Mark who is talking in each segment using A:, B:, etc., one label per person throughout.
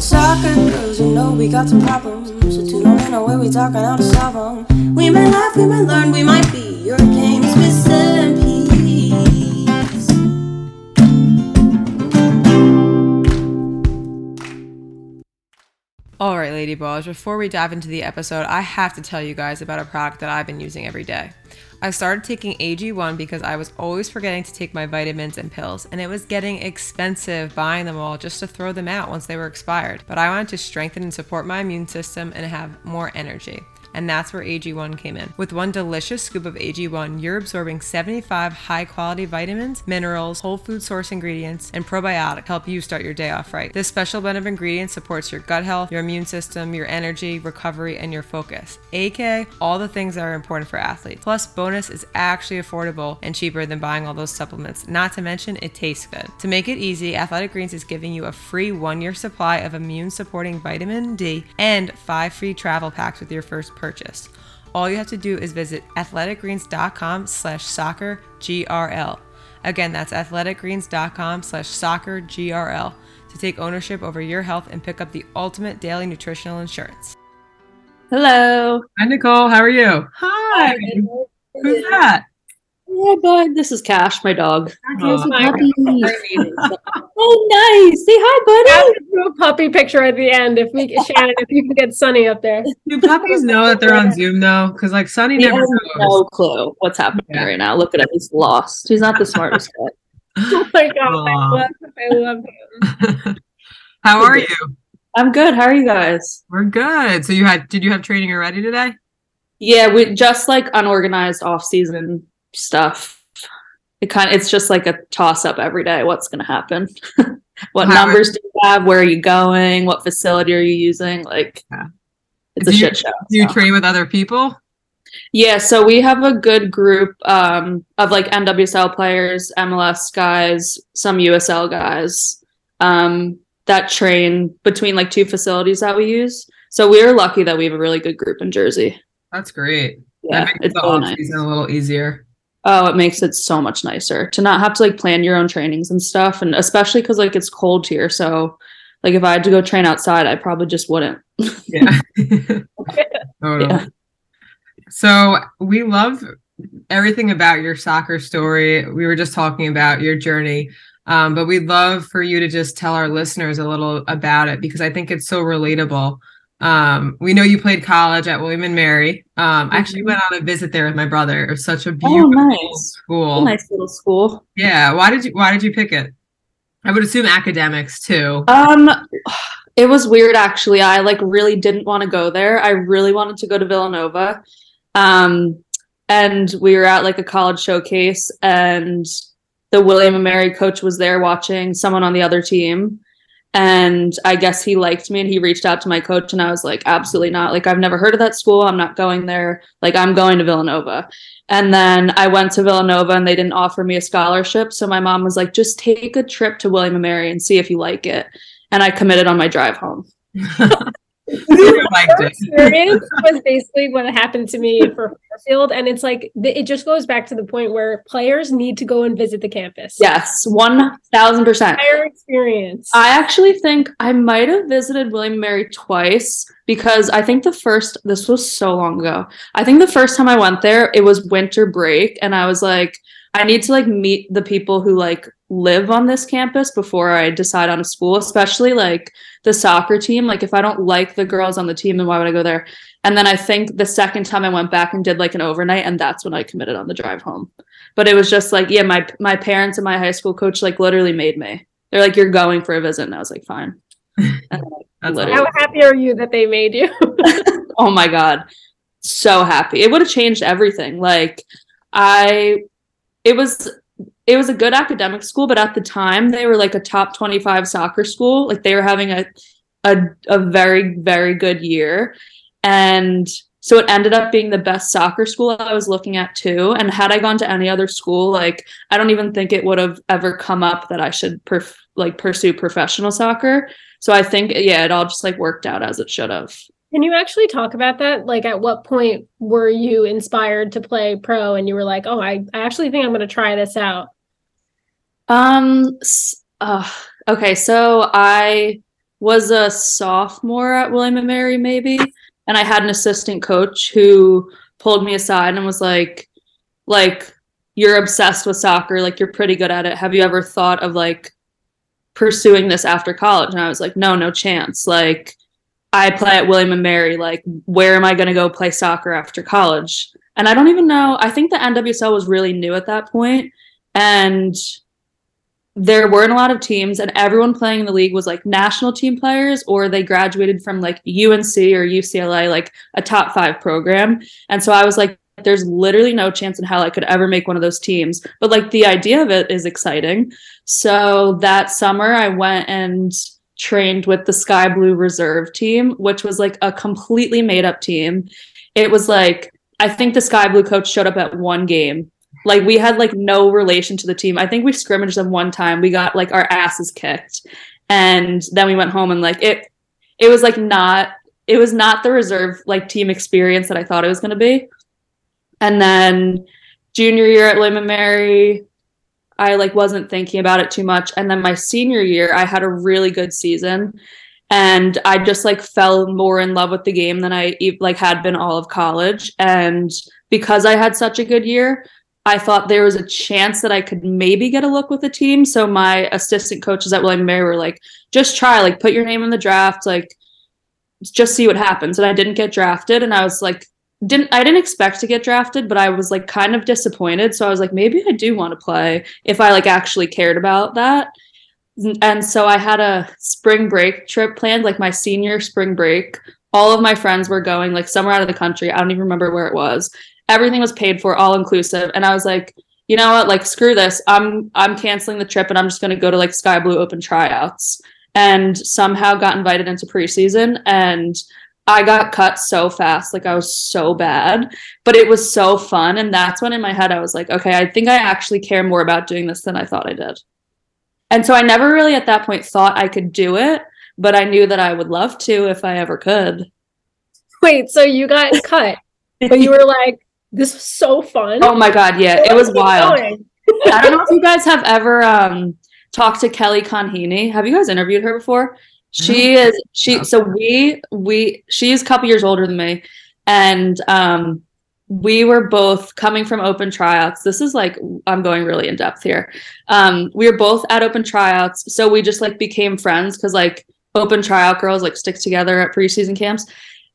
A: Soccer girls, you know we got some problems. So tune on in on where we talking how to solve them. We may laugh, we may learn, we might be your game's missing piece.
B: All right, Lady Balls, before we dive into the episode, I have to tell you guys about a product that I've been using every day. I started taking AG1 because I was always forgetting to take my vitamins and pills, and it was getting expensive buying them all just to throw them out once they were expired. But I wanted to strengthen and support my immune system and have more energy and that's where AG1 came in. With one delicious scoop of AG1, you're absorbing 75 high quality vitamins, minerals, whole food source ingredients, and probiotic to help you start your day off right. This special blend of ingredients supports your gut health, your immune system, your energy, recovery, and your focus, aka all the things that are important for athletes. Plus, bonus is actually affordable and cheaper than buying all those supplements, not to mention it tastes good. To make it easy, Athletic Greens is giving you a free one year supply of immune supporting vitamin D and five free travel packs with your first purchase purchase. All you have to do is visit athleticgreens.com slash soccer GRL. Again, that's athleticgreens.com slash soccer GRL to take ownership over your health and pick up the ultimate daily nutritional insurance.
C: Hello.
D: Hi, Nicole. How are you? Hi. Who's that?
C: Hi, bud. This is Cash, my dog.
D: Oh,
C: oh, nice. Say hi, buddy.
E: Do a puppy picture at the end. If we Shannon, if you can get Sunny up there.
D: Do puppies know that they're on Zoom though? Because like Sunny
C: He
D: never
C: has
D: knows.
C: no clue what's happening
D: Yeah.
C: right now. Look at him. He's lost. He's not the smartest guy.
E: Oh my god, I love, I love him.
D: How are you?
C: I'm good. How are you guys?
D: We're good. So you had did you have training already today?
C: Yeah, we just like unorganized off-season stuff. It kind of it's just like a toss-up every day. What's going to happen? what
D: How-
C: numbers do you have? Where are you going? What facility are you using? Like,
D: Yeah.
C: it's a
D: Do you-
C: shit show.
D: Do you
C: so.
D: train with other people?
C: Yeah, so we have a good group um, of like NWSL players, MLS guys, some USL guys um, that train between like two facilities that we use. So we're lucky that we have a really good group in Jersey.
D: That's great.
C: Yeah,
D: that makes
C: it's
D: the off
C: nice.
D: season a little easier.
C: Oh, it makes it so much nicer to not have to like plan your own trainings and stuff, and especially because like it's cold here. So, like if I had to go train outside, I probably just wouldn't.
D: Yeah. Totally.
C: Yeah.
D: So we love everything about your soccer story. We were just talking about your journey. Um, but we'd love for you to just tell our listeners a little about it because I think it's so relatable. Um, we know you played college at William and Mary. Um, I actually went on a visit there with my brother. It was such a
C: Oh,
D: beautiful
C: nice,
D: school.
C: nice little school.
D: Yeah. Why did you why did you pick it? I would assume academics too.
C: Um, it was weird actually. I like really didn't want to go there. I really wanted to go to Villanova. Um, and we were at like a college showcase, and the William and Mary coach was there watching someone on the other team. And I guess he liked me and he reached out to my coach, and I was like, absolutely not. Like, I've never heard of that school. I'm not going there. Like, I'm going to Villanova. And then I went to Villanova and they didn't offer me a scholarship. So my mom was like, just take a trip to William and Mary and see if you like it. And I committed on my drive home.
D: You it.
E: experience was basically what happened to me for Fairfield, and it's like it just goes back to the point where players need to go and visit the campus.
C: Yes, 1000%.
E: entire experience.
C: I actually think I might have visited William and Mary twice because I think the first, this was so long ago. I think the first time I went there, it was winter break. And I was like, I need to like meet the people who like live on this campus before I decide on a school, especially like the soccer team. Like, if I don't like the girls on the team, then why would I go there? And then I think the second time I went back and did like an overnight, and that's when I committed on the drive home. But it was just like, yeah, my my parents and my high school coach like literally made me. They're like, "You're going for a visit," and I was like, "Fine." And then I
E: How happy are you that they made you?
C: oh my god, so happy! It would have changed everything. Like, I, it was, it was a good academic school, but at the time they were like a top twenty-five soccer school. Like they were having a, a, a very very good year, and so it ended up being the best soccer school I was looking at too. And had I gone to any other school, like I don't even think it would have ever come up that I should perf- like pursue professional soccer. So I think yeah, it all just like worked out as it should have.
E: Can you actually talk about that? Like, at what point were you inspired to play pro and you were like, oh, I, I actually think I'm going to try this out?
C: Um. Uh, okay. So I was a sophomore at William and Mary, maybe, and I had an assistant coach who pulled me aside and was like, like you're obsessed with soccer, like you're pretty good at it. Have you ever thought of like pursuing this after college? And I was like, no, no chance. Like I play at William and Mary. Like, where am I going to go play soccer after college? And I don't even know. I think the NWSL was really new at that point, and there weren't a lot of teams, and everyone playing in the league was like national team players, or they graduated from like UNC or UCLA, like a top five program. And so I was like, there's literally no chance in hell I could ever make one of those teams. But like the idea of it is exciting. So that summer, I went and trained with the Sky Blue Reserve team, which was like a completely made up team. It was like, I think the Sky Blue coach showed up at one game. Like we had like no relation to the team. I think we scrimmaged them one time. We got like our asses kicked. And then we went home and like it it was like not it was not the reserve like team experience that I thought it was gonna be. And then junior year at and Mary, I like wasn't thinking about it too much. And then my senior year, I had a really good season and I just like fell more in love with the game than I like had been all of college. And because I had such a good year, I thought there was a chance that I could maybe get a look with the team. So my assistant coaches at William Mary were like, just try, like put your name in the draft, like just see what happens. And I didn't get drafted. And I was like, didn't I didn't expect to get drafted, but I was like kind of disappointed. So I was like, maybe I do want to play if I like actually cared about that. And so I had a spring break trip planned, like my senior spring break. All of my friends were going like somewhere out of the country. I don't even remember where it was. Everything was paid for, all inclusive. And I was like, you know what? Like screw this. I'm I'm canceling the trip and I'm just gonna go to like Sky Blue Open tryouts. And somehow got invited into preseason and I got cut so fast. Like I was so bad, but it was so fun. And that's when in my head I was like, okay, I think I actually care more about doing this than I thought I did. And so I never really at that point thought I could do it, but I knew that I would love to if I ever could.
E: Wait, so you got cut, but you were like, this was so fun.
C: Oh my God. Yeah, it was wild. I don't know if you guys have ever um, talked to Kelly Conheeney. Have you guys interviewed her before? She is she so we we she's a couple years older than me. And um we were both coming from open tryouts. This is like I'm going really in depth here. Um we were both at open tryouts, so we just like became friends cuz like open tryout girls like stick together at preseason camps.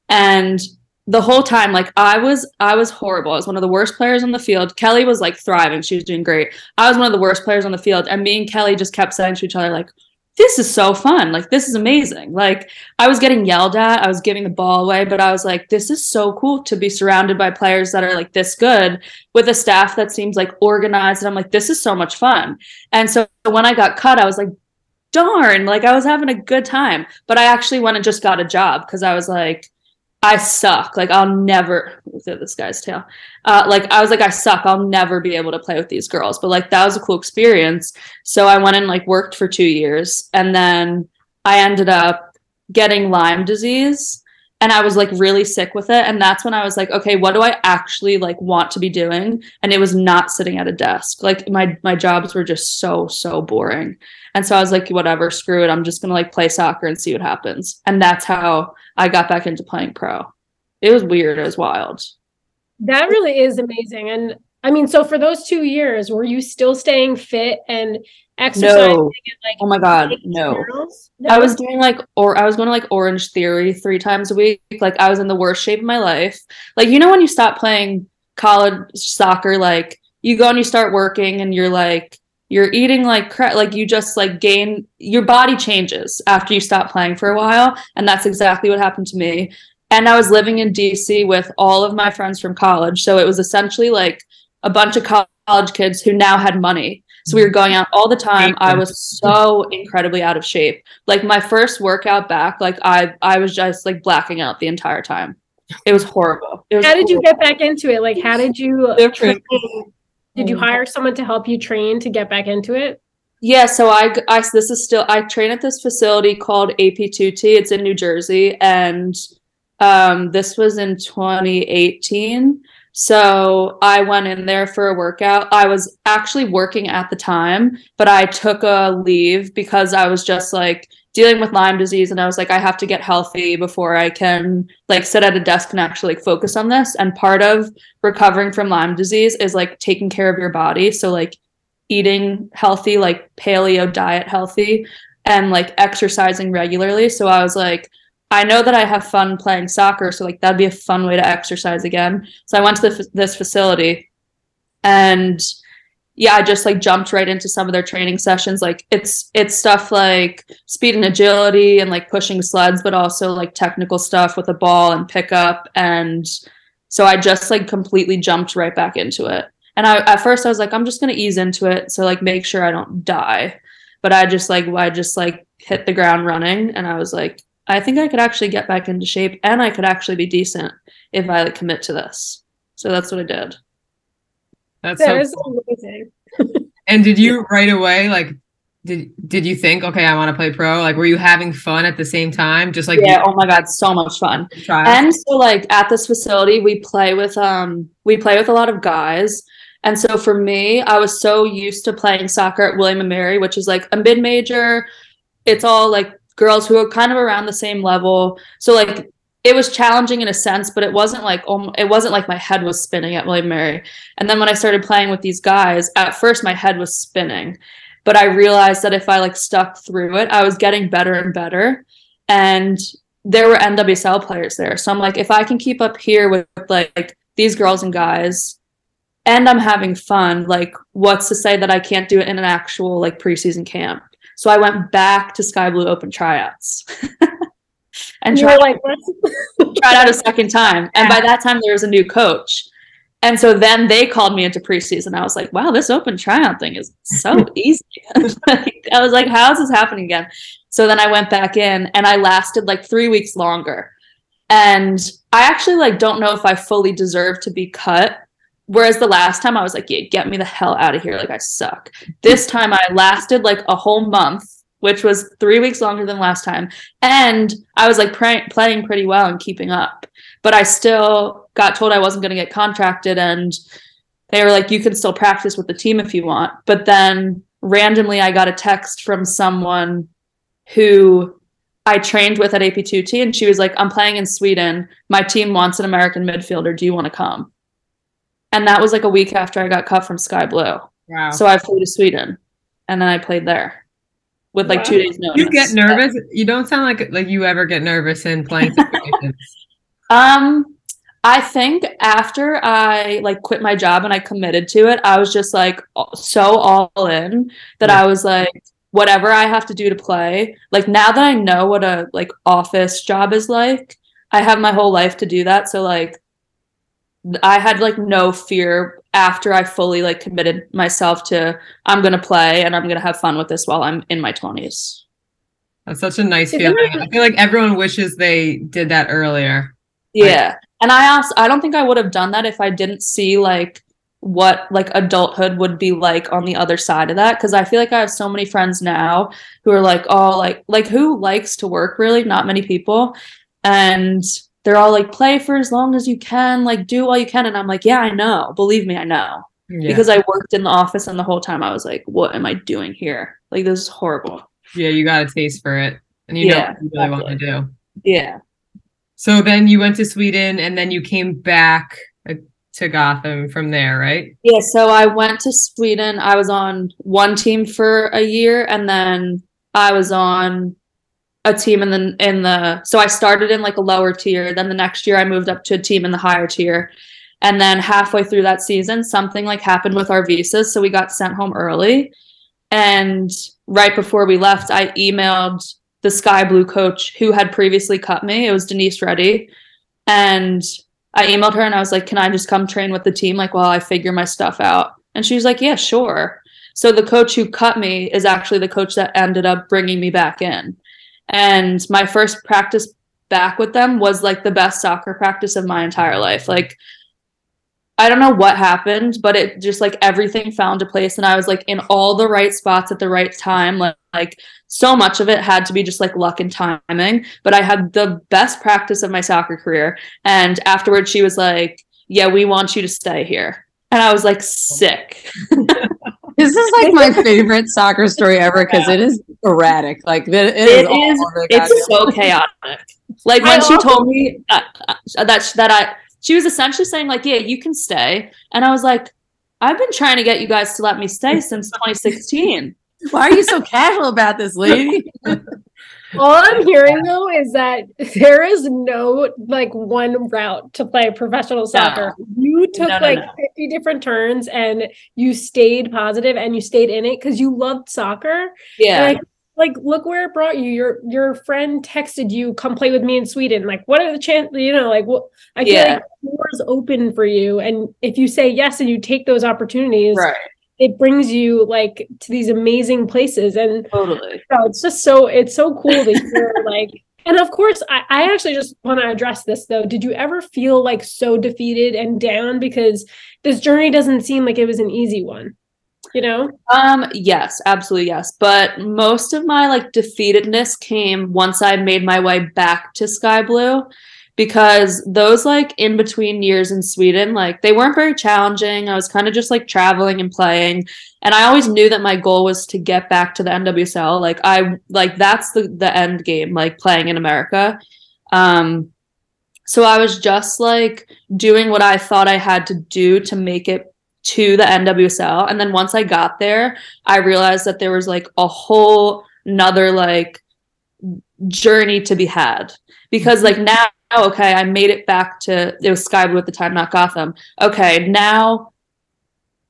C: And the whole time like i was i was horrible. I was one of the worst players on the field. Kelly was like thriving. She was doing great. I was one of the worst players on the field. And me and kelly just kept saying to each other like this is so fun. Like, this is amazing. Like, I was getting yelled at, I was giving the ball away, but I was like, this is so cool to be surrounded by players that are like this good with a staff that seems like organized. And I'm like, this is so much fun. And so when I got cut, I was like, darn, like, I was having a good time. But I actually went and just got a job because I was like, I suck. Like I'll never look at this guy's tail. Uh, like I was like, I suck. I'll never be able to play with these girls. But like that was a cool experience. So I went and like worked for two years, and then I ended up getting Lyme disease, and I was like really sick with it. And that's when I was like, okay, what do I actually like want to be doing? And it was not sitting at a desk. Like my my jobs were just so so boring. And so I was like, whatever, screw it. I'm just gonna like play soccer and see what happens. And that's how I got back into playing pro. It was weird. It was wild.
E: That really is amazing. And I mean, so for those two years, were you still staying fit and exercising?
C: No.
E: And, like,
C: Oh my god, no.
E: no.
C: I was doing like or I was going to like Orange Theory three times a week. Like I was in the worst shape of my life. Like you know when you stop playing college soccer, like you go and you start working and you're like you're eating like crap like you just like gain your body changes after you stop playing for a while and that's exactly what happened to me. And i was living in dc with all of my friends from college so it was essentially like a bunch of college kids who now had money. So we were going out all the time. I was so incredibly out of shape. Like my first workout back like i i was just like blacking out the entire time. It was horrible. It was
E: How did you get back into it? Like, how did you? Did you hire someone to help you train to get back into it?
C: Yeah, so I, I this is still I train at this facility called AP2T. It's in New Jersey, and um, this was in 2018. So I went in there for a workout. I was actually working at the time, but I took a leave because I was just like, dealing with Lyme disease and I was like I have to get healthy before I can like sit at a desk and actually like focus on this. And part of recovering from Lyme disease is like taking care of your body. So like eating healthy like paleo diet healthy and like exercising regularly. So I was like I know that I have fun playing soccer so like that'd be a fun way to exercise again. So I went to the, this facility and yeah, I just like jumped right into some of their training sessions. Like it's it's stuff like speed and agility and like pushing sleds, but also like technical stuff with a ball and pickup. And so I just like completely jumped right back into it. And I at first I was like, I'm just gonna ease into it, so like make sure I don't die. But I just like I just like hit the ground running, and I was like, I think I could actually get back into shape, and I could actually be decent if I like commit to this. So that's what I did.
D: That's
E: That
D: so
E: is
D: cool. And did you right away like did did you think okay I want to play pro like were you having fun at the same time just like
C: yeah, oh my god, so much fun. And so like at this facility we play with um we play with a lot of guys. And so for me, I was so used to playing soccer at William and Mary, which is like a mid major. It's all like girls who are kind of around the same level. So like it was challenging in a sense, but it wasn't like um, it wasn't like my head was spinning at William Mary. And then when I started playing with these guys, at first my head was spinning, but I realized that if I like stuck through it, I was getting better and better. And there were NWSL players there. So I'm like, if I can keep up here with like these girls and guys and I'm having fun, like what's to say that I can't do it in an actual like preseason camp? So I went back to Sky Blue Open tryouts. and tried,
E: like,
C: tried out a second time. And by that time there was a new coach. And so then they called me into preseason. I was like, wow, this open tryout thing is so easy. Like, I was like, how is this happening again? So then I went back in and I lasted like three weeks longer. And I actually like don't know if I fully deserve to be cut. Whereas the last time I was like, yeah, get me the hell out of here. Like I suck. This time I lasted like a whole month, which was three weeks longer than last time. And I was like pray- playing pretty well and keeping up. But I still got told I wasn't going to get contracted. And they were like, you can still practice with the team if you want. But then randomly I got a text from someone who I trained with at AP2T, and she was like, I'm playing in Sweden. My team wants an American midfielder. Do you want to come? And that was like a week after I got cut from Sky Blue.
D: wow
C: So I flew to Sweden and then I played there with like two days notice.
D: you get nervous you don't sound like like you ever get nervous in playing
C: Um, I think after I like quit my job and I committed to it, I was just like so all in that
D: Yeah.
C: I was like, whatever I have to do to play. Like now that I know what a like office job is like, I have my whole life to do that. So like I had like no fear after I fully like committed myself to I'm gonna play and I'm gonna have fun with this while I'm in my twenties.
D: that's such a nice feeling. I feel like everyone wishes they did that earlier.
C: Yeah. And I also I don't think I would have done that if I didn't see like what like adulthood would be like on the other side of that. Because I feel like I have so many friends now who are like oh like like who likes to work really? Not many people. And they're all like play for as long as you can like do all you can. And I'm like yeah I know. Believe me I know.
D: Yeah.
C: Because I worked in the office and the whole time I was like what am I doing here? Like this is horrible.
D: Yeah you got a taste for it. And you know
C: Yeah,
D: what you really want to do.
C: Yeah.
D: So then you went to sweden and then you came back uh, to gotham from there right?
C: Yeah, so I went to Sweden. I was on one team for a year and then I was on a team in the in the so I started in like a lower tier, then the next year I moved up to a team in the higher tier. And then halfway through that season, something like happened with our visas, so we got sent home early. And right before we left, I emailed the Sky Blue coach who had previously cut me. It was Denise Reddy. And I emailed her and I was like, "Can I just come train with the team like while I figure my stuff out?" And she was like, "Yeah, sure." So the coach who cut me is actually the coach that ended up bringing me back in. And my first practice back with them was like the best soccer practice of my entire life. Like I don't know what happened, but it just like everything found a place and I was like in all the right spots at the right time. Like, like so much of it had to be just like luck and timing, but I had the best practice of my soccer career. And afterwards she was like, "Yeah, we want you to stay here." And I was like, "Sick."
F: This is like my favorite soccer story ever because it is erratic. Like it, it
C: It
F: is. all
C: is.
F: over the
C: It's so chaotic. Like
E: I
C: when she told me uh, uh, that that I she was essentially saying like, yeah, you can stay, and I was like, I've been trying to get you guys to let me stay since 2016.
F: Why are you so casual about this, lady?
E: All I'm hearing though is that there is no like one route to play professional soccer. You took
C: No, no,
E: like
C: no.
E: 50 different turns and you stayed positive and you stayed in it because you loved soccer.
C: Yeah,
E: And, like, like look where it brought you. Your your friend texted you, come play with me in Sweden. Like, what are the chances? You know, like what I feel
C: Yeah.
E: like doors open for you. And if you say yes and you take those opportunities,
C: right,
E: it brings you like to these amazing places. And
C: totally.
E: no, it's just so it's so cool to hear like and of course I, I actually just want to address this though did you ever feel like so defeated and down because this journey doesn't seem like it was an easy one you know
C: Um, yes, absolutely yes. But most of my like defeatedness came once I made my way back to Sky Blue because those like in between years in Sweden, like they weren't very challenging. I was kind of just like traveling and playing. And I always knew that my goal was to get back to the NWSL. Like I like that's the the end game, like playing in America. Um so I was just like doing what I thought I had to do to make it to the NWSL. And then once I got there, I realized that there was like a whole another like journey to be had. Because like now, Oh, okay, I made it back to it was Sky Blue at the time, not Gotham. Okay, now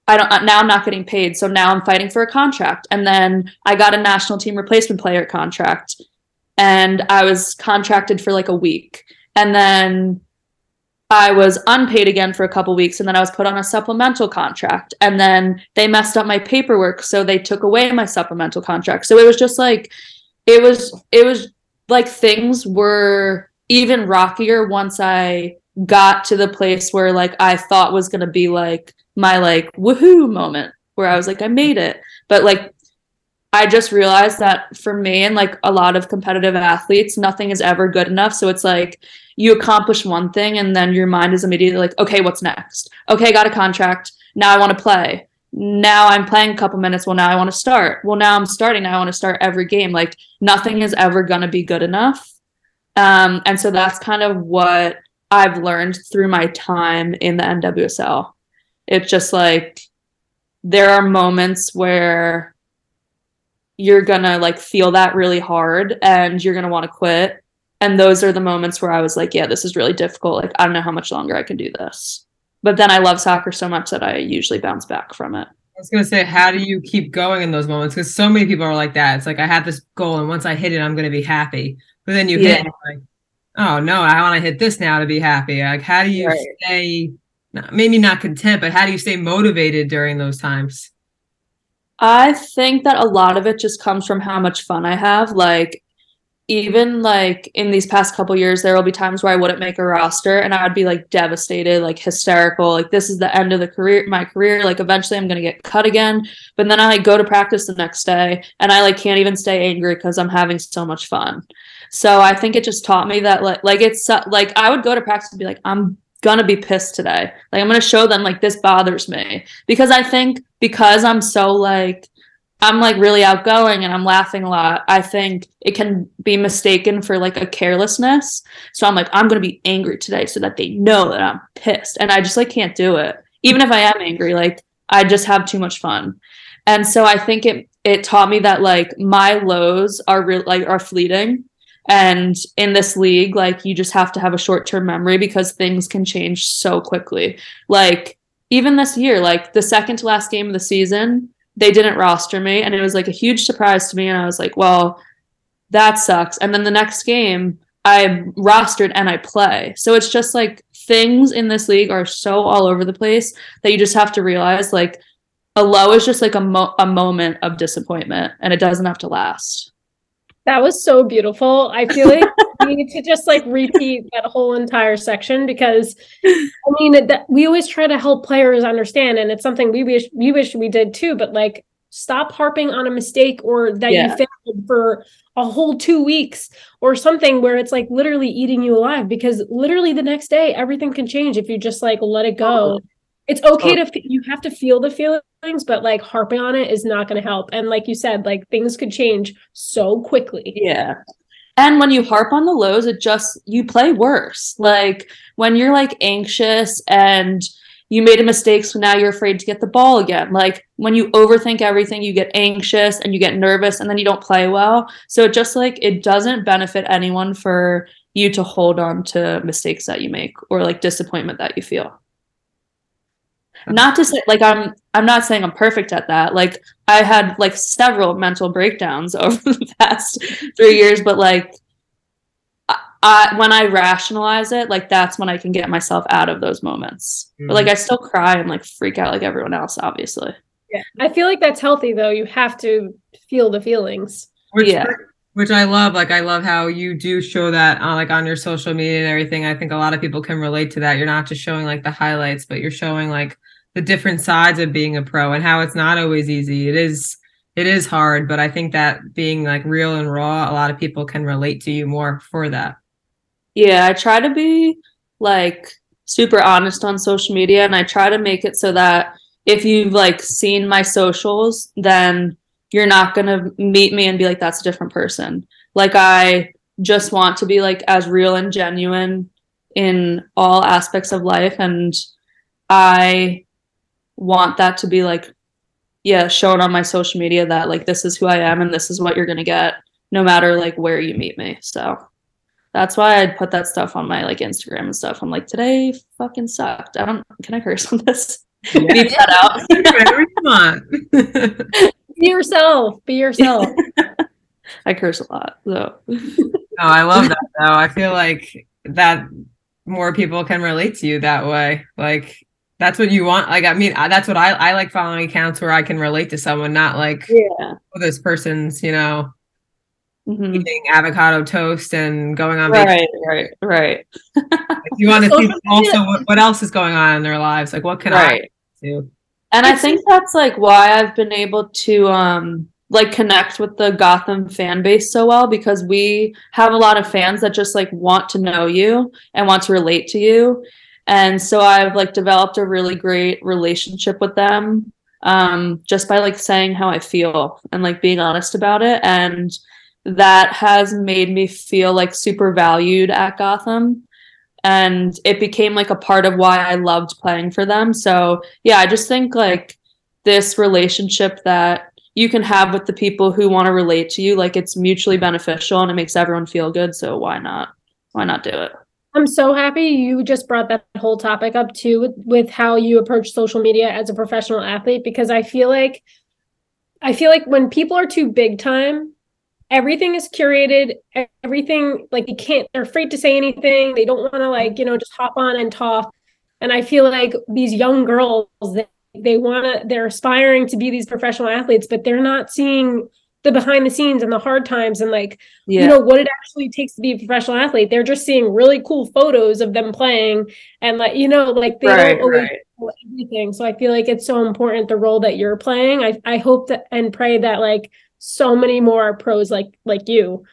C: I don't now I'm not getting paid. So now I'm fighting for a contract. And then I got a national team replacement player contract. And I was contracted for like a week. And then I was unpaid again for a couple weeks and then I was put on a supplemental contract and then they messed up my paperwork so they took away my supplemental contract. So it was just like it was it was like things were even rockier once I got to the place where like I thought was to be like my like woohoo moment where I was like I made it. But like I just realized that for me and like a lot of competitive athletes nothing is ever good enough. So it's like you accomplish one thing and then your mind is immediately like okay what's next? Okay got a contract. Now i want to play. Now i'm playing a couple minutes. Well now i want to start. Well now i'm starting. Now i want to start every game. Like nothing is ever going to be good enough um, and so that's kind of what i've learned through my time in the nwsl it's just like there are moments where you're gonna like feel that really hard and you're gonna want to quit and those are the moments where I was like, yeah, this is really difficult. Like, I don't know how much longer I can do this. But then I love soccer so much that I usually bounce back from it.
D: I was gonna say, how do you keep going in those moments? Because so many people are like that. It's like I have this goal, and once I hit it, I'm gonna be happy. But then you hit,
C: Yeah.
D: it, like, oh no, I want to hit this now to be happy. Like, how do you
C: Right.
D: stay? Maybe not content, but how do you stay motivated during those times?
C: I think that a lot of it just comes from how much fun I have. Like, even like in these past couple years, there will be times where I wouldn't make a roster and I would be like devastated, like hysterical. Like, this is the end of the career, my career. Like, eventually I'm going to get cut again. But then I like go to practice the next day and I like can't even stay angry because I'm having so much fun. So I think it just taught me that like like it's uh, like I would go to practice and be like I'm gonna be pissed today. Like I'm gonna show them like this bothers me because I think because I'm so like I'm like really outgoing and I'm laughing a lot. I think it can be mistaken for like a carelessness. So I'm like I'm gonna be angry today so that they know that I'm pissed, and I just like can't do it. Even if I am angry, like I just have too much fun, and so I think it it taught me that like my lows are real like are fleeting and in this league like you just have to have a short-term memory because things can change so quickly. Like even this year like the second to last game of the season they didn't roster me and it was like a huge surprise to me and i was like well that sucks. And then the next game I'm rostered and i play. So it's just like things in this league are so all over the place that you just have to realize like a low is just like a, mo- a moment of disappointment and it doesn't have to last
E: That was so beautiful. I feel like we need to just like repeat that whole entire section because I mean that we always try to help players understand and it's something we wish we wish we did too, but like stop harping on a mistake or that
C: Yeah.
E: you failed for a whole two weeks or something where it's like literally eating you alive because literally the next day everything can change if you just like let it go. It's okay to f- you have to feel the feelings but like harping on it is not going to help and like you said like things could change so quickly
C: Yeah. And when you harp on the lows, it just you play worse. Like when you're like anxious and you made a mistake, so now you're afraid to get the ball again. Like when you overthink everything, you get anxious and you get nervous and then you don't play well. So it just like it doesn't benefit anyone for you to hold on to mistakes that you make or like disappointment that you feel. Not to say like I'm I'm not saying I'm perfect at that. Like I had like several mental breakdowns over the past three years, but like I, I when I rationalize it, like that's when I can get myself out of those moments. But like I still cry and like freak out like everyone else, obviously.
E: yeah i feel like that's healthy though you have to feel the feelings
D: Which,
C: Yeah.
D: which I love. Like I love how you do show that uh, like on your social media and everything. I think a lot of people can relate to that. You're not just showing like the highlights, but you're showing like the different sides of being a pro and how it's not always easy. It is it is hard, but I think that being like real and raw, a lot of people can relate to you more for that.
C: Yeah, I try to be like super honest on social media and I try to make it so that if you've like seen my socials, then you're not going to meet me and be like that's a different person. Like I just want to be like as real and genuine in all aspects of life and I want that to be like yeah, shown on my social media that like this is who I am and this is what you're to get no matter like where you meet me. So that's why I'd put that stuff on my like Instagram and stuff. I'm like, today fucking sucked. I don't can I curse on this? Beep that out.
D: Whatever you want.
E: be yourself be yourself
C: I curse a lot. So
D: No, oh, I love that though. I feel like that more people can relate to you that way. Like that's what you want. Like I mean, I, that's what I I like following accounts where I can relate to someone, not like
C: yeah.
D: oh, this person's you know
C: Mhm.
D: eating avocado toast and going on vacation.
C: Right, right, right.
D: You want to see also what, what else is going on in their lives. Like what can
C: Right.
D: I do?
C: And I think that's like why I've been able to um like connect with the Gotham fan base so well because we have a lot of fans that just like want to know you and want to relate to you. And so I've like developed a really great relationship with them um just by like saying how I feel and like being honest about it and that has made me feel like super valued at Gotham and it became like a part of why I loved playing for them. So yeah, I just think like this relationship that you can have with the people who want to relate to you, like it's mutually beneficial and it makes everyone feel good. So why not? Why not do it?
E: I'm so happy you just brought that whole topic up too with, with how you approach social media as a professional athlete because i feel like i feel like when people are too big time everything is curated everything like they can't they're afraid to say anything they don't want to like you know just hop on and talk. And i feel like these young girls they, they want to they're aspiring to be these professional athletes but they're not seeing the behind the scenes and the hard times and like
C: Yeah.
E: you know what it actually takes to be a professional athlete they're just seeing really cool photos of them playing and like you know like they
C: right,
E: don't always
C: right.
E: know everything so i feel like it's so important the role that you're playing i, I hope that and pray that like so many more pros like like you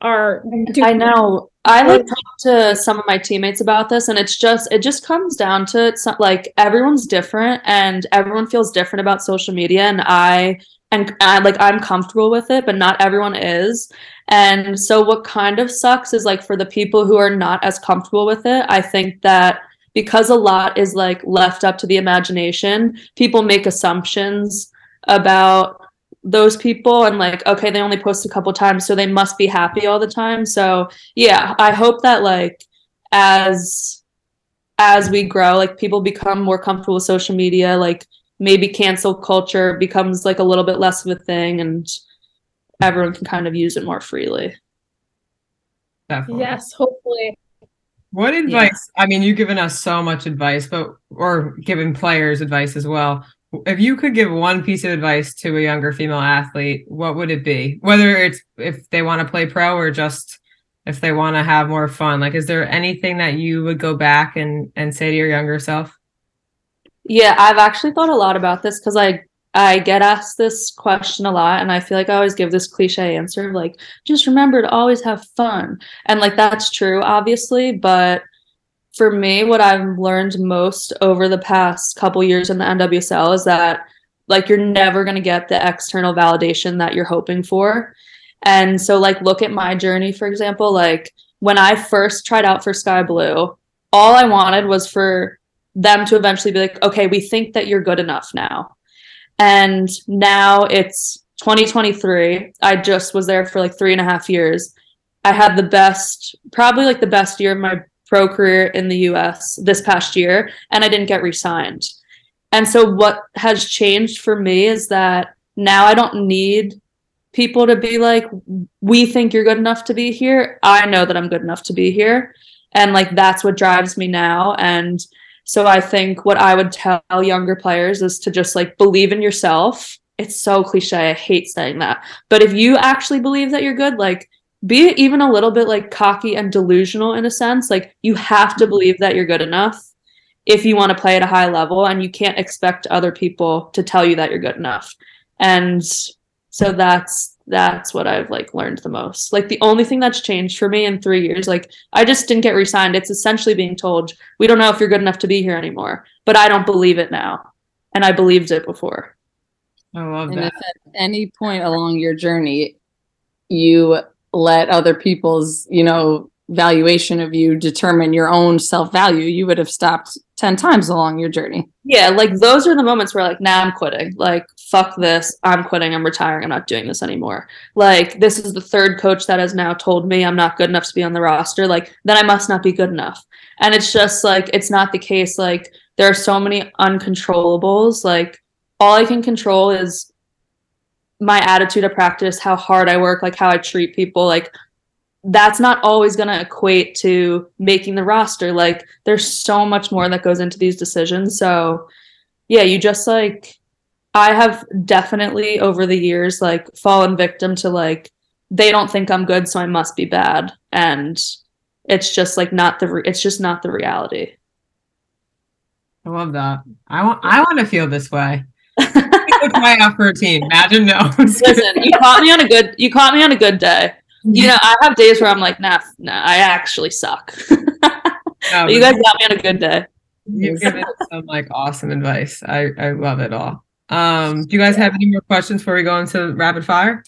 E: are doing
C: I know. I like talked to some of my teammates about this, and it's just it just comes down to it's like everyone's different, and everyone feels different about social media, and I and I like I'm comfortable with it, but not everyone is. And so what kind of sucks is like for the people who are not as comfortable with it, I think that because a lot is like left up to the imagination, people make assumptions about those people and like okay they only post a couple times so they must be happy all the time so yeah i hope that like as as we grow like people become more comfortable with social media like maybe cancel culture becomes like a little bit less of a thing and everyone can kind of use it more freely
D: Definitely.
E: yes hopefully
D: What advice? I mean, you've given us so much advice, but or given players advice as well. If you could give one piece of advice to a younger female athlete, what would it be? Whether it's if they want to play pro or just if they want to have more fun. Like, is there anything that you would go back and and say to your younger self?
C: Yeah, I've actually thought a lot about this because I I get asked this question a lot, and I feel like I always give this cliche answer of like, just remember to always have fun, and like that's true, obviously, but for me, what I've learned most over the past couple years in the NWSL is that like you're never going to get the external validation that you're hoping for. And so like look at my journey for example, like when I first tried out for Sky Blue, all I wanted was for them to eventually be like, "Okay, we think that you're good enough now." And now it's 2023. I just was there for like three and a half years. I had the best, probably like the best year of my pro career in the US this past year, and I didn't get re signed. And so, what has changed for me is that now I don't need people to be like, we think you're good enough to be here. I know that I'm good enough to be here. And like, that's what drives me now. And so, I think what I would tell younger players is to just like believe in yourself. It's so cliche. I hate saying that. But if you actually believe that you're good, like, be even a little bit like cocky and delusional in a sense. Like, you have to believe that you're good enough if you want to play at a high level and you can't expect other people to tell you that you're good enough and so that's that's what i've like learned the most. Like the only thing that's changed for me in three years like i just didn't get re-signed. It's essentially being told we don't know if you're good enough to be here anymore but i don't believe it now and i believed it before.
D: I love
F: And
D: that.
F: if at any point along your journey you let other people's, you know, valuation of you determine your own self value, you would have stopped 10 times along your journey.
C: yeah like those are the moments where like now i'm quitting. Like fuck this. I'm quitting. I'm retiring. I'm not doing this anymore. Like this is the third coach that has now told me i'm not good enough to be on the roster. Like then i must not be good enough. And it's just like it's not the case. Like there are so many uncontrollables. Like all i can control is my attitude of practice how hard i work like how i treat people. Like that's not always going to equate to making the roster like there's so much more that goes into these decisions so yeah you just like i have definitely over the years like fallen victim to like they don't think i'm good so i must be bad and it's just like not the re- it's just not the reality
D: I love that. I want I want to feel this way. I would try out for a team. Imagine no.
C: listen you caught me on a good you caught me on a good day you know i have days where i'm like nah nah i actually suck
D: No,
C: you guys got me on a good day
D: You've given some like awesome advice. I I love it all. Um, do you guys have any more questions before we go into rapid fire?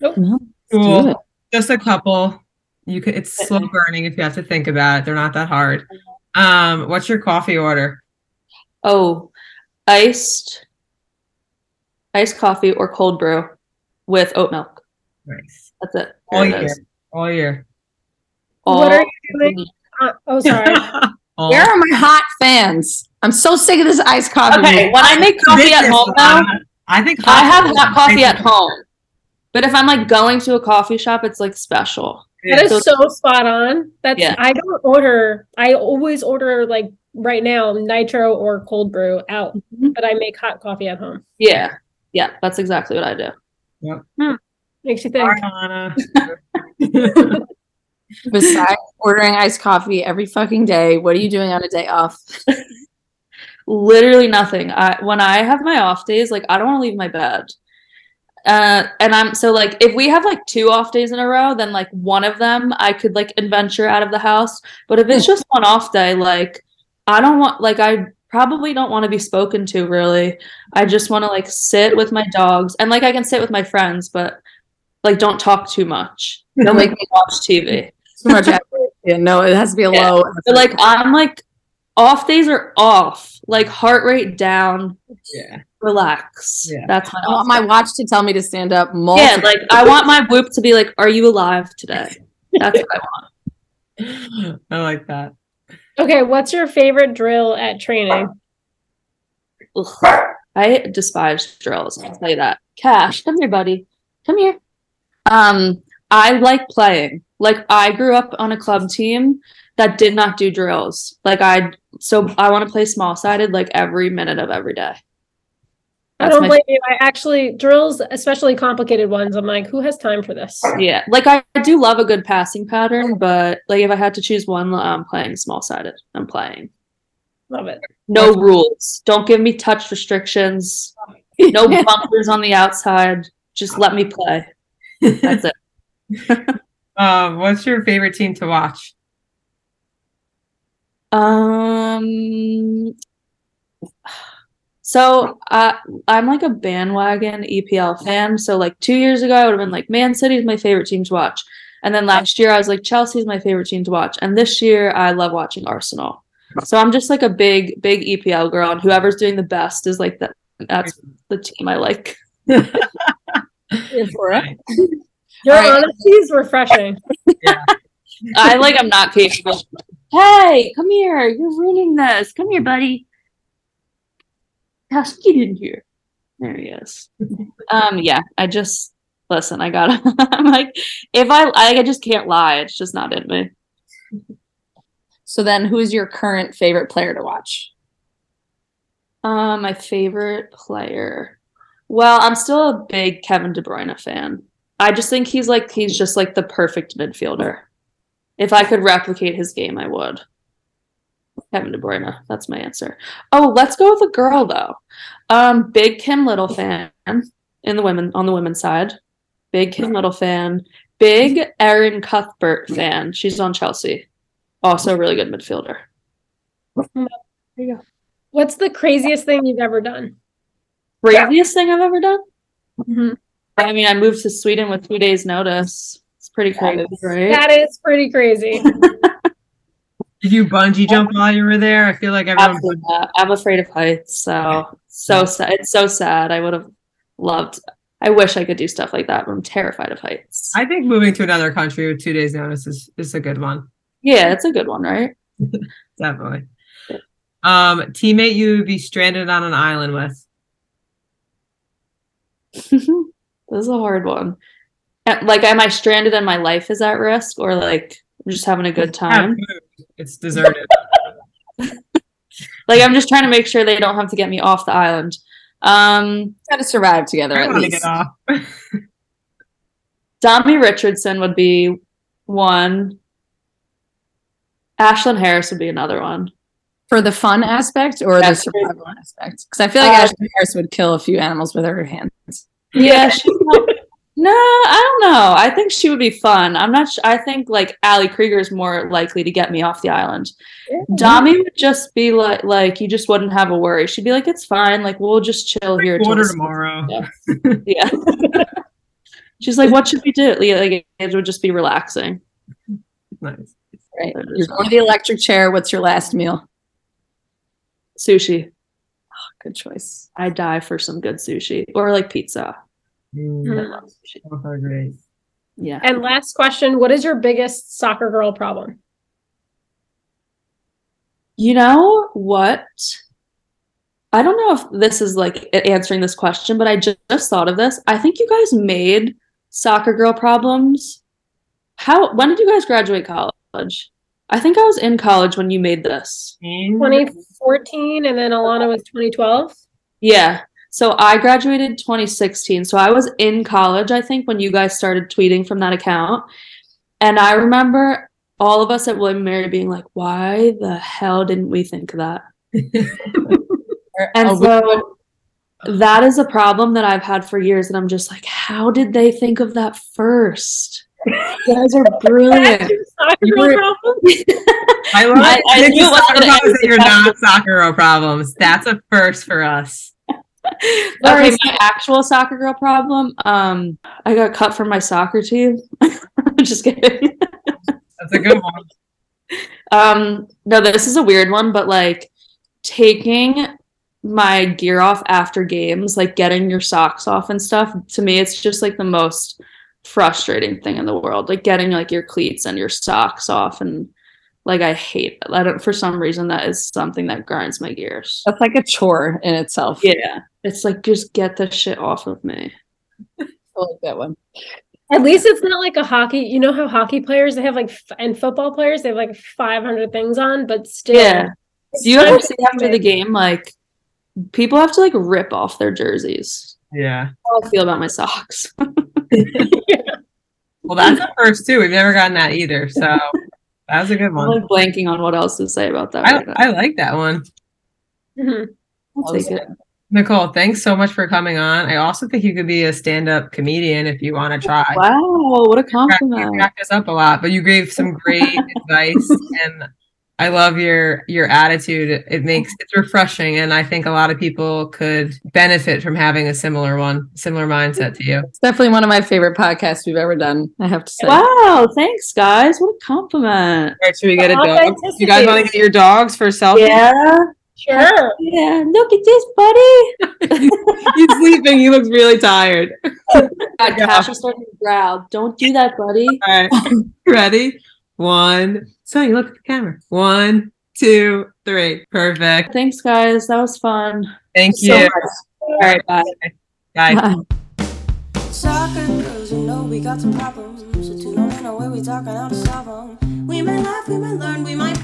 F: No,
D: Cool. Just a couple. You could. It's slow burning if you have to think about it. They're not that hard. Um, what's your coffee order?
C: Oh, iced, iced coffee or cold brew with oat milk.
D: Nice.
C: That's it.
D: All
C: There it
D: year.
C: is.
D: All year.
E: What are you doing? Uh, oh, sorry.
D: All-
F: Where are my hot fans? I'm so sick of this iced coffee.
C: Okay, when I make coffee at home now,
D: I think
C: I have hot coffee at home. But if I'm like going to a coffee shop, it's like special.
E: That is
C: So-
E: so spot on. That's
C: Yeah.
E: I don't order. I always order like right now nitro or cold brew out,
C: Mhm.
E: but I make hot coffee at home.
C: Yeah. Yeah, that's exactly what I do.
E: Makes you think.
D: Sorry,
F: Besides ordering iced coffee every fucking day, what are you doing on a day off?
C: Literally nothing. I when I have my off days, like I don't want to leave my bed. Uh, and I'm so like if we have like two off days in a row, then like one of them I could like adventure out of the house. But if it's just one off day, like I don't want like I probably don't want to be spoken to really. I just want to like sit with my dogs and like I can sit with my friends, but like don't talk too much. Don't make me watch TV.
F: Too much effort. Yeah, no, it has to be a
C: Yeah.
F: low.
C: But like I'm like off days are off. Like heart rate down,
D: yeah.
C: relax.
D: Yeah.
C: That's my
F: I want my watch to tell me to stand up.
C: Yeah, like I want my whoop to be like, "Are you alive today?" That's what I want.
D: I like that.
E: Okay, what's your favorite drill at training?
C: Ugh. I despise drills. I'll tell you that. Cash, come here, buddy. Come here. Um, I like playing. Like I grew up on a club team that did not do drills. Like I, so I want to play small sided like every minute of every day.
E: I don't blame you. I actually drills, especially complicated ones. I'm like, who has time for this?
C: Yeah, like I, I do love a good passing pattern, but like if I had to choose one, I'm playing small sided. I'm playing.
E: Love it.
C: No rules. Don't give me touch restrictions. No bumpers on the outside. Just let me play. That's it.
D: Um, what's your favorite team to watch?
C: Um. So uh, I'm like a bandwagon EPL fan. So like two years ago, I would have been like Man City is my favorite team to watch, and then last year I was like Chelsea is my favorite team to watch, and this year I love watching Arsenal. So I'm just like a big big EPL girl, and whoever's doing the best is like that. That's the team I like.
F: Here for it.
E: Your
C: right.
E: honesty is refreshing.
C: I like I'm not capable. Hey, come here. You're ruining this. Come here, buddy. How's get in here? There he is. Um, yeah, I just listen, I gotta I'm like if I I just can't lie, it's just not in me.
F: So then, who's your current favorite player to watch?
C: Um, my favorite player. Well, I'm still a big Kevin De Bruyne fan. I just think he's like he's just like the perfect midfielder. If I could replicate his game, I would. Kevin De Bruyne. That's my answer. Oh, let's go with a girl though. Um, big Kim Little fan in the women on the women's side. Big Kim Little fan. Big Erin Cuthbert fan. She's on Chelsea. Also a really good midfielder. There you go.
E: What's the craziest thing you've ever done?
C: Craziest thing I've ever done?
E: Mhm.
C: I mean, I moved to Sweden with two days' notice. It's pretty crazy, right?
E: That is pretty crazy.
D: Did you bungee jump while you were there? I feel like everyone.
C: I'm afraid of heights, so so sad. It's so sad. I would have loved. I wish I could do stuff like that, but I'm terrified of heights.
D: I think moving to another country with two days' notice is, is a good one.
C: yeah, it's a good one, right?
D: Definitely. Um, teammate you would be stranded on an island with.
C: this is a hard one. Uh, Like, am I stranded and my life is at risk, or like I'm just having a good time?
D: It's deserted.
C: Like, I'm just trying to make sure they don't have to get me off the island. Um,
F: Got to survive together
D: I
F: at
D: want to
F: least.
D: get.
C: Dommy Richardson would be one. Ashlyn Harris would be another one.
F: For the fun aspect or
C: Yeah.
F: the survival aspect? Because I feel like
C: Uh,
F: Ashlyn Harris would kill a few animals with her hands.
C: Yeah, she, no, I don't know. I think she would be fun. I'm not. Sh- I think like Ali Krieger is more likely to get me off the island. Dami would just be like, like you just wouldn't have a worry. She'd be like, it's fine. Like we'll just chill here. till
D: Quarter
C: the-
D: tomorrow.
C: Yeah. She's like, what should we do? Like it would just be relaxing.
D: Nice.
F: Right. You're going to the electric chair. What's your last meal?
C: Sushi.
F: Good choice.
C: I die for some good sushi or like pizza. I
D: Mm,
C: love sushi.
D: both are great.
C: Yeah.
E: And last question What is your biggest soccer girl problem?
C: You know what? I don't know if this is like answering this question, but I ju- just thought of this. I think you guys made soccer girl problems. How when did you guys graduate college? I think I was in college when you made this.
E: 2014, and then Alana was 2012.
C: Yeah. So I graduated 2016. So I was in college, I think, when you guys started tweeting from that account. And I remember all of us at William Mary being like, why the hell didn't we think of that? And
F: Oh,
C: so that is a problem that I've had for years. And I'm just like, how did they think of that first? You guys are brilliant. You were-?
D: I love
C: I- I knew it
D: Soccer problems that you're not soccer girl problems. That's a first for us.
C: Okay, my actual soccer girl problem. Um, I got cut from my soccer team. I'm just kidding.
D: That's a good one.
C: Um, no, this is a weird one, but like taking my gear off after games, like getting your socks off and stuff, to me, it's just like the most frustrating thing in the world. Like getting like your cleats and your socks off, and like I hate. I don't. For some reason, that is something that grinds my gears.
F: That's like a chore in itself.
C: Yeah, it's like just get the shit off of me.
F: I like that one.
E: At least it's not like a hockey. You know how hockey players they have like f- and football players they have like 500 things on, but still.
C: Yeah. Do you ever see after the game like people have to like rip off their jerseys?
D: Yeah.
C: How I feel about my socks.
D: Well, that's a first too. We've never gotten that either. So that was a good one.
C: I'm like blanking on what else to say about that.
D: I,
C: right.
D: I like that one.
E: Mm-hmm.
C: I'll take it.
D: Nicole, thanks so much for coming on. I also think you could be a stand-up comedian if you want to try.
C: Wow, what a
D: prac- you
C: compliment.
D: practice up a lot, but you gave some great advice and I love your your attitude. It- It makes it's refreshing, and I think a lot of people could benefit from having a similar one, similar mindset to you.
F: It's definitely one of my favorite podcasts we've ever done. I have to say.
C: Wow, thanks guys. What a compliment.
D: All right, should we get a dog? You guys want to get your dogs for a selfie?
C: Yeah.
E: Sure.
C: Yeah. Look at this, buddy.
F: He's sleeping. He looks really tired.
C: God, Cash is starting to growl. Don't do that, buddy.
D: All right, ready? One. So you look at the camera. One, two, three. Perfect.
C: Thanks, guys. That was fun.
D: Thank
C: So
D: you.
C: much. All right, bye.
D: Bye.
C: Bye.
A: Soccer girls, you know we got some problems. So tune on in, know where we talking how to solve 'em. We may laugh, we may learn, we might